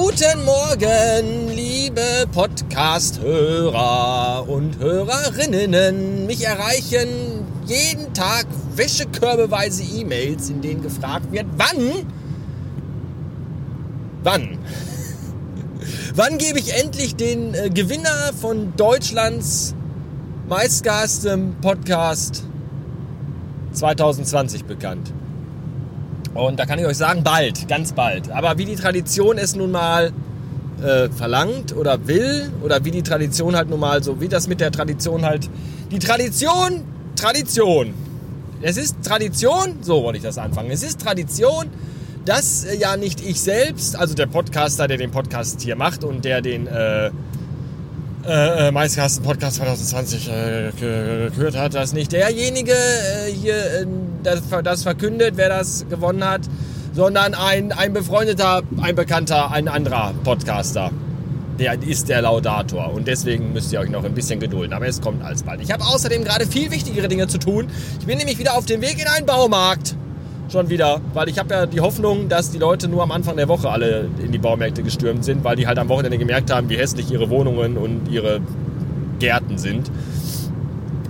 Guten Morgen, liebe Podcast-Hörer und Hörerinnen. Mich erreichen jeden Tag wäschekörbeweise E-Mails, in denen gefragt wird, wann? Wann? wann gebe ich endlich den äh, Gewinner von Deutschlands meistgastem Podcast 2020 bekannt? Und da kann ich euch sagen, bald, ganz bald. Aber wie die Tradition es nun mal äh, verlangt oder will, oder wie die Tradition halt nun mal, so wie das mit der Tradition halt, die Tradition, Tradition. Es ist Tradition, so wollte ich das anfangen. Es ist Tradition, dass äh, ja nicht ich selbst, also der Podcaster, der den Podcast hier macht und der den äh, äh, äh meistgasten Podcast 2020 äh, gehört hat, dass nicht derjenige äh, hier äh, das, das, verkündet, wer das gewonnen hat, sondern ein, ein befreundeter, ein bekannter, ein anderer Podcaster. Der ist der Laudator und deswegen müsst ihr euch noch ein bisschen gedulden, aber es kommt alsbald. Ich habe außerdem gerade viel wichtigere Dinge zu tun. Ich bin nämlich wieder auf dem Weg in einen Baumarkt schon wieder, weil ich habe ja die Hoffnung, dass die Leute nur am Anfang der Woche alle in die Baumärkte gestürmt sind, weil die halt am Wochenende gemerkt haben, wie hässlich ihre Wohnungen und ihre Gärten sind.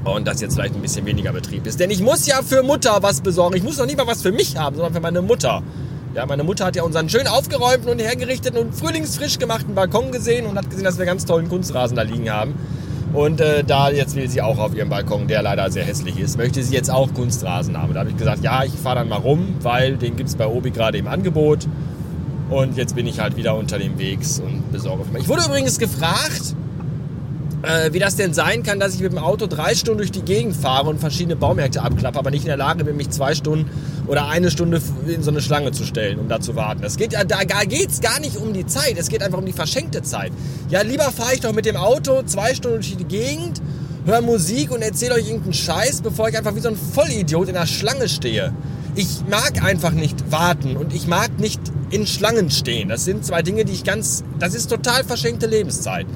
Und dass jetzt vielleicht ein bisschen weniger Betrieb ist. Denn ich muss ja für Mutter was besorgen. Ich muss noch nicht mal was für mich haben, sondern für meine Mutter. Ja, meine Mutter hat ja unseren schön aufgeräumten und hergerichteten und frühlingsfrisch gemachten Balkon gesehen und hat gesehen, dass wir ganz tollen Kunstrasen da liegen haben. Und äh, da jetzt will sie auch auf ihrem Balkon, der leider sehr hässlich ist, möchte sie jetzt auch Kunstrasen haben. Da habe ich gesagt, ja, ich fahre dann mal rum, weil den gibt es bei Obi gerade im Angebot. Und jetzt bin ich halt wieder unter dem Wegs und besorge. Ich wurde übrigens gefragt, äh, wie das denn sein kann, dass ich mit dem Auto drei Stunden durch die Gegend fahre und verschiedene Baumärkte abklappe, aber nicht in der Lage bin, mich zwei Stunden oder eine Stunde in so eine Schlange zu stellen, um da zu warten. Das geht, da geht es gar nicht um die Zeit, es geht einfach um die verschenkte Zeit. Ja, lieber fahre ich doch mit dem Auto zwei Stunden durch die Gegend, höre Musik und erzähle euch irgendeinen Scheiß, bevor ich einfach wie so ein Vollidiot in der Schlange stehe. Ich mag einfach nicht warten und ich mag nicht in Schlangen stehen. Das sind zwei Dinge, die ich ganz, das ist total verschenkte Lebenszeit.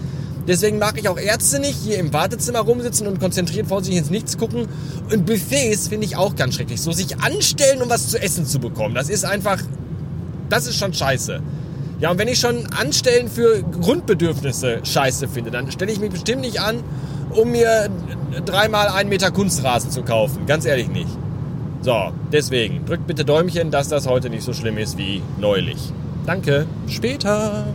Deswegen mag ich auch Ärzte nicht hier im Wartezimmer rumsitzen und konzentriert vor sich ins Nichts gucken. Und Buffets finde ich auch ganz schrecklich. So sich anstellen, um was zu essen zu bekommen. Das ist einfach, das ist schon scheiße. Ja, und wenn ich schon Anstellen für Grundbedürfnisse scheiße finde, dann stelle ich mich bestimmt nicht an, um mir dreimal einen Meter Kunstrasen zu kaufen. Ganz ehrlich nicht. So, deswegen drückt bitte Däumchen, dass das heute nicht so schlimm ist wie neulich. Danke. Später.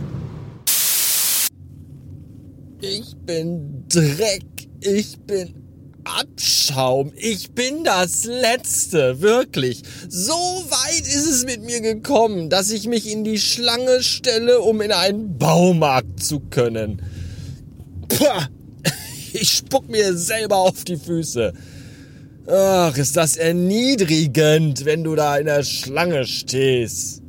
Ich bin Dreck. Ich bin Abschaum. Ich bin das Letzte. Wirklich. So weit ist es mit mir gekommen, dass ich mich in die Schlange stelle, um in einen Baumarkt zu können. Puh. Ich spuck mir selber auf die Füße. Ach, ist das erniedrigend, wenn du da in der Schlange stehst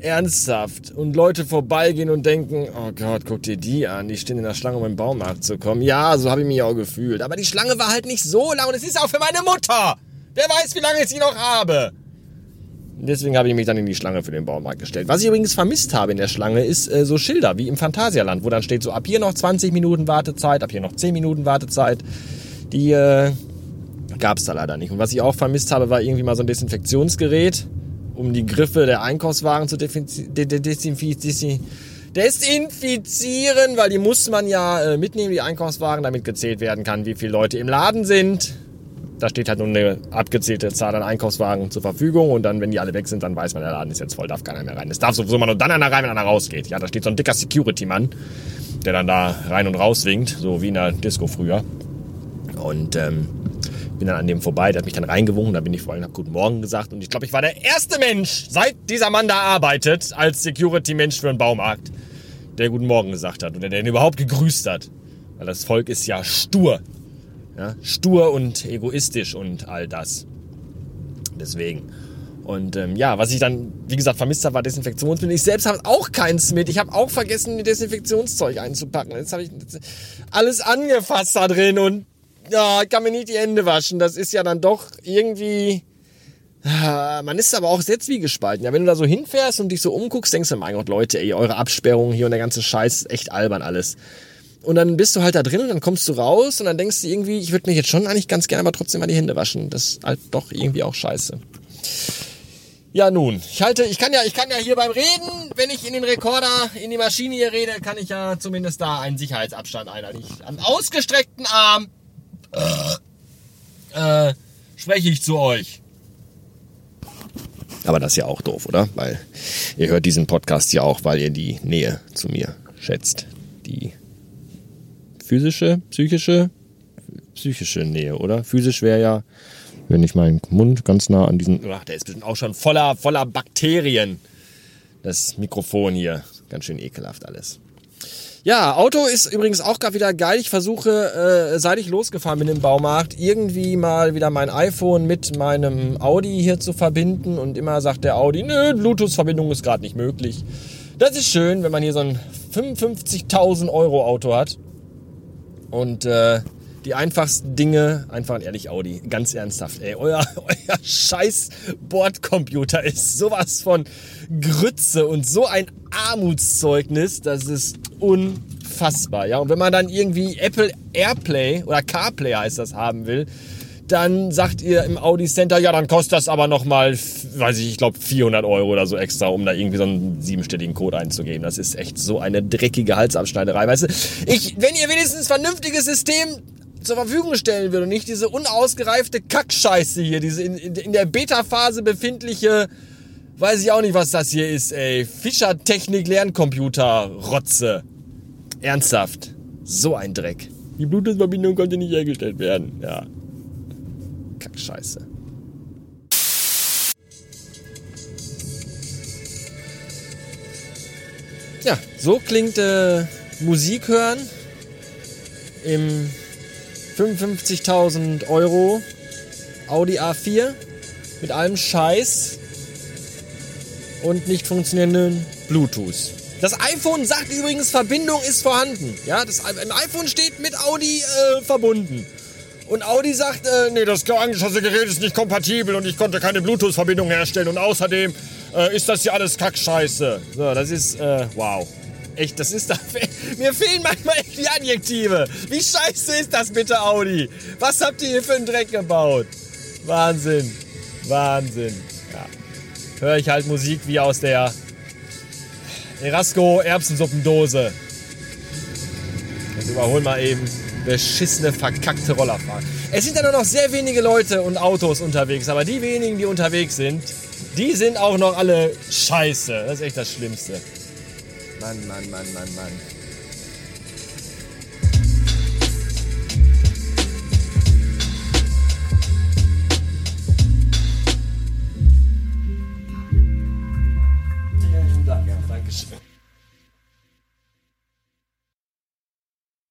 ernsthaft und Leute vorbeigehen und denken, oh Gott, guck dir die an, die stehen in der Schlange, um im Baumarkt zu kommen. Ja, so habe ich mich auch gefühlt. Aber die Schlange war halt nicht so lang und es ist auch für meine Mutter. Wer weiß, wie lange ich sie noch habe. Deswegen habe ich mich dann in die Schlange für den Baumarkt gestellt. Was ich übrigens vermisst habe in der Schlange, ist äh, so Schilder wie im Phantasialand, wo dann steht so ab hier noch 20 Minuten Wartezeit, ab hier noch 10 Minuten Wartezeit. Die äh, gab es da leider nicht. Und was ich auch vermisst habe, war irgendwie mal so ein Desinfektionsgerät um die Griffe der Einkaufswagen zu desinfizieren, weil die muss man ja äh, mitnehmen, die Einkaufswagen, damit gezählt werden kann, wie viele Leute im Laden sind. Da steht halt nur eine abgezählte Zahl an Einkaufswagen zur Verfügung und dann, wenn die alle weg sind, dann weiß man, der Laden ist jetzt voll, darf keiner mehr rein. Es darf sowieso mal nur dann einer rein, wenn einer rausgeht. Ja, da steht so ein dicker Security-Mann, der dann da rein und raus winkt, so wie in der Disco früher. Und ähm, bin dann an dem vorbei, der hat mich dann reingewunken, da bin ich vor allem, hab Guten Morgen gesagt und ich glaube, ich war der erste Mensch, seit dieser Mann da arbeitet, als Security-Mensch für einen Baumarkt, der Guten Morgen gesagt hat oder der ihn überhaupt gegrüßt hat. Weil das Volk ist ja stur. Ja, stur und egoistisch und all das. Deswegen. Und ähm, ja, was ich dann, wie gesagt, vermisst habe, war Desinfektionsmittel. Ich selbst habe auch keins mit. Ich habe auch vergessen, Desinfektionszeug einzupacken. Jetzt habe ich alles angefasst da drin und ja, ich kann mir nicht die Hände waschen. Das ist ja dann doch irgendwie. Ah, man ist aber auch sehr zwiegespalten. Ja, wenn du da so hinfährst und dich so umguckst, denkst du, mein Gott, Leute, ey, eure Absperrung hier und der ganze Scheiß, echt albern alles. Und dann bist du halt da drin und dann kommst du raus und dann denkst du irgendwie, ich würde mir jetzt schon eigentlich ganz gerne aber trotzdem mal die Hände waschen. Das ist halt doch irgendwie auch scheiße. Ja, nun, ich halte, ich kann ja, ich kann ja hier beim Reden, wenn ich in den Rekorder, in die Maschine hier rede, kann ich ja zumindest da einen Sicherheitsabstand einhalten. Am ausgestreckten Arm äh, spreche ich zu euch. Aber das ist ja auch doof, oder? Weil ihr hört diesen Podcast ja auch, weil ihr die Nähe zu mir schätzt. Die physische, psychische, psychische Nähe, oder? Physisch wäre ja wenn ich meinen Mund ganz nah an diesen. Ach, der ist bestimmt auch schon voller, voller Bakterien. Das Mikrofon hier. Ganz schön ekelhaft alles. Ja, Auto ist übrigens auch gerade wieder geil. Ich versuche, äh, seit ich losgefahren bin im Baumarkt, irgendwie mal wieder mein iPhone mit meinem Audi hier zu verbinden. Und immer sagt der Audi, nö, Bluetooth-Verbindung ist gerade nicht möglich. Das ist schön, wenn man hier so ein 55.000 Euro Auto hat. Und äh, die einfachsten Dinge, einfach ehrlich Audi, ganz ernsthaft, ey, euer, euer scheiß Bordcomputer ist sowas von Grütze und so ein Armutszeugnis, das ist unfassbar, ja. Und wenn man dann irgendwie Apple Airplay oder CarPlay heißt das haben will, dann sagt ihr im Audi Center, ja, dann kostet das aber nochmal, weiß ich, ich glaube 400 Euro oder so extra, um da irgendwie so einen siebenstelligen Code einzugeben. Das ist echt so eine dreckige Halsabschneiderei. Weißt du, ich, wenn ihr wenigstens vernünftiges System zur Verfügung stellen will und nicht diese unausgereifte Kackscheiße hier, diese in, in der Beta-Phase befindliche, weiß ich auch nicht, was das hier ist, ey, Fischer-Technik-Lerncomputer-Rotze. Ernsthaft. So ein Dreck. Die Bluetooth-Verbindung konnte nicht hergestellt werden. Ja. Kackscheiße. Ja, so klingt äh, Musik hören im 55.000 Euro Audi A4 mit allem Scheiß und nicht funktionierenden Bluetooth. Das iPhone sagt übrigens, Verbindung ist vorhanden. Ja, das im iPhone steht mit Audi äh, verbunden. Und Audi sagt, äh, nee, das angeschossene Gerät ist nicht kompatibel und ich konnte keine Bluetooth-Verbindung herstellen und außerdem äh, ist das hier alles Kackscheiße. So, das ist, äh, wow. Echt, das ist da. Mir fehlen manchmal echt die Adjektive. Wie scheiße ist das bitte, Audi? Was habt ihr hier für einen Dreck gebaut? Wahnsinn. Wahnsinn. Höre ich halt Musik wie aus der Erasco Erbsensuppendose. Jetzt überholen wir eben beschissene, verkackte Rollerfahrer. Es sind ja nur noch sehr wenige Leute und Autos unterwegs, aber die wenigen, die unterwegs sind, die sind auch noch alle scheiße. Das ist echt das Schlimmste. Mann, Mann, Mann, Mann, Mann.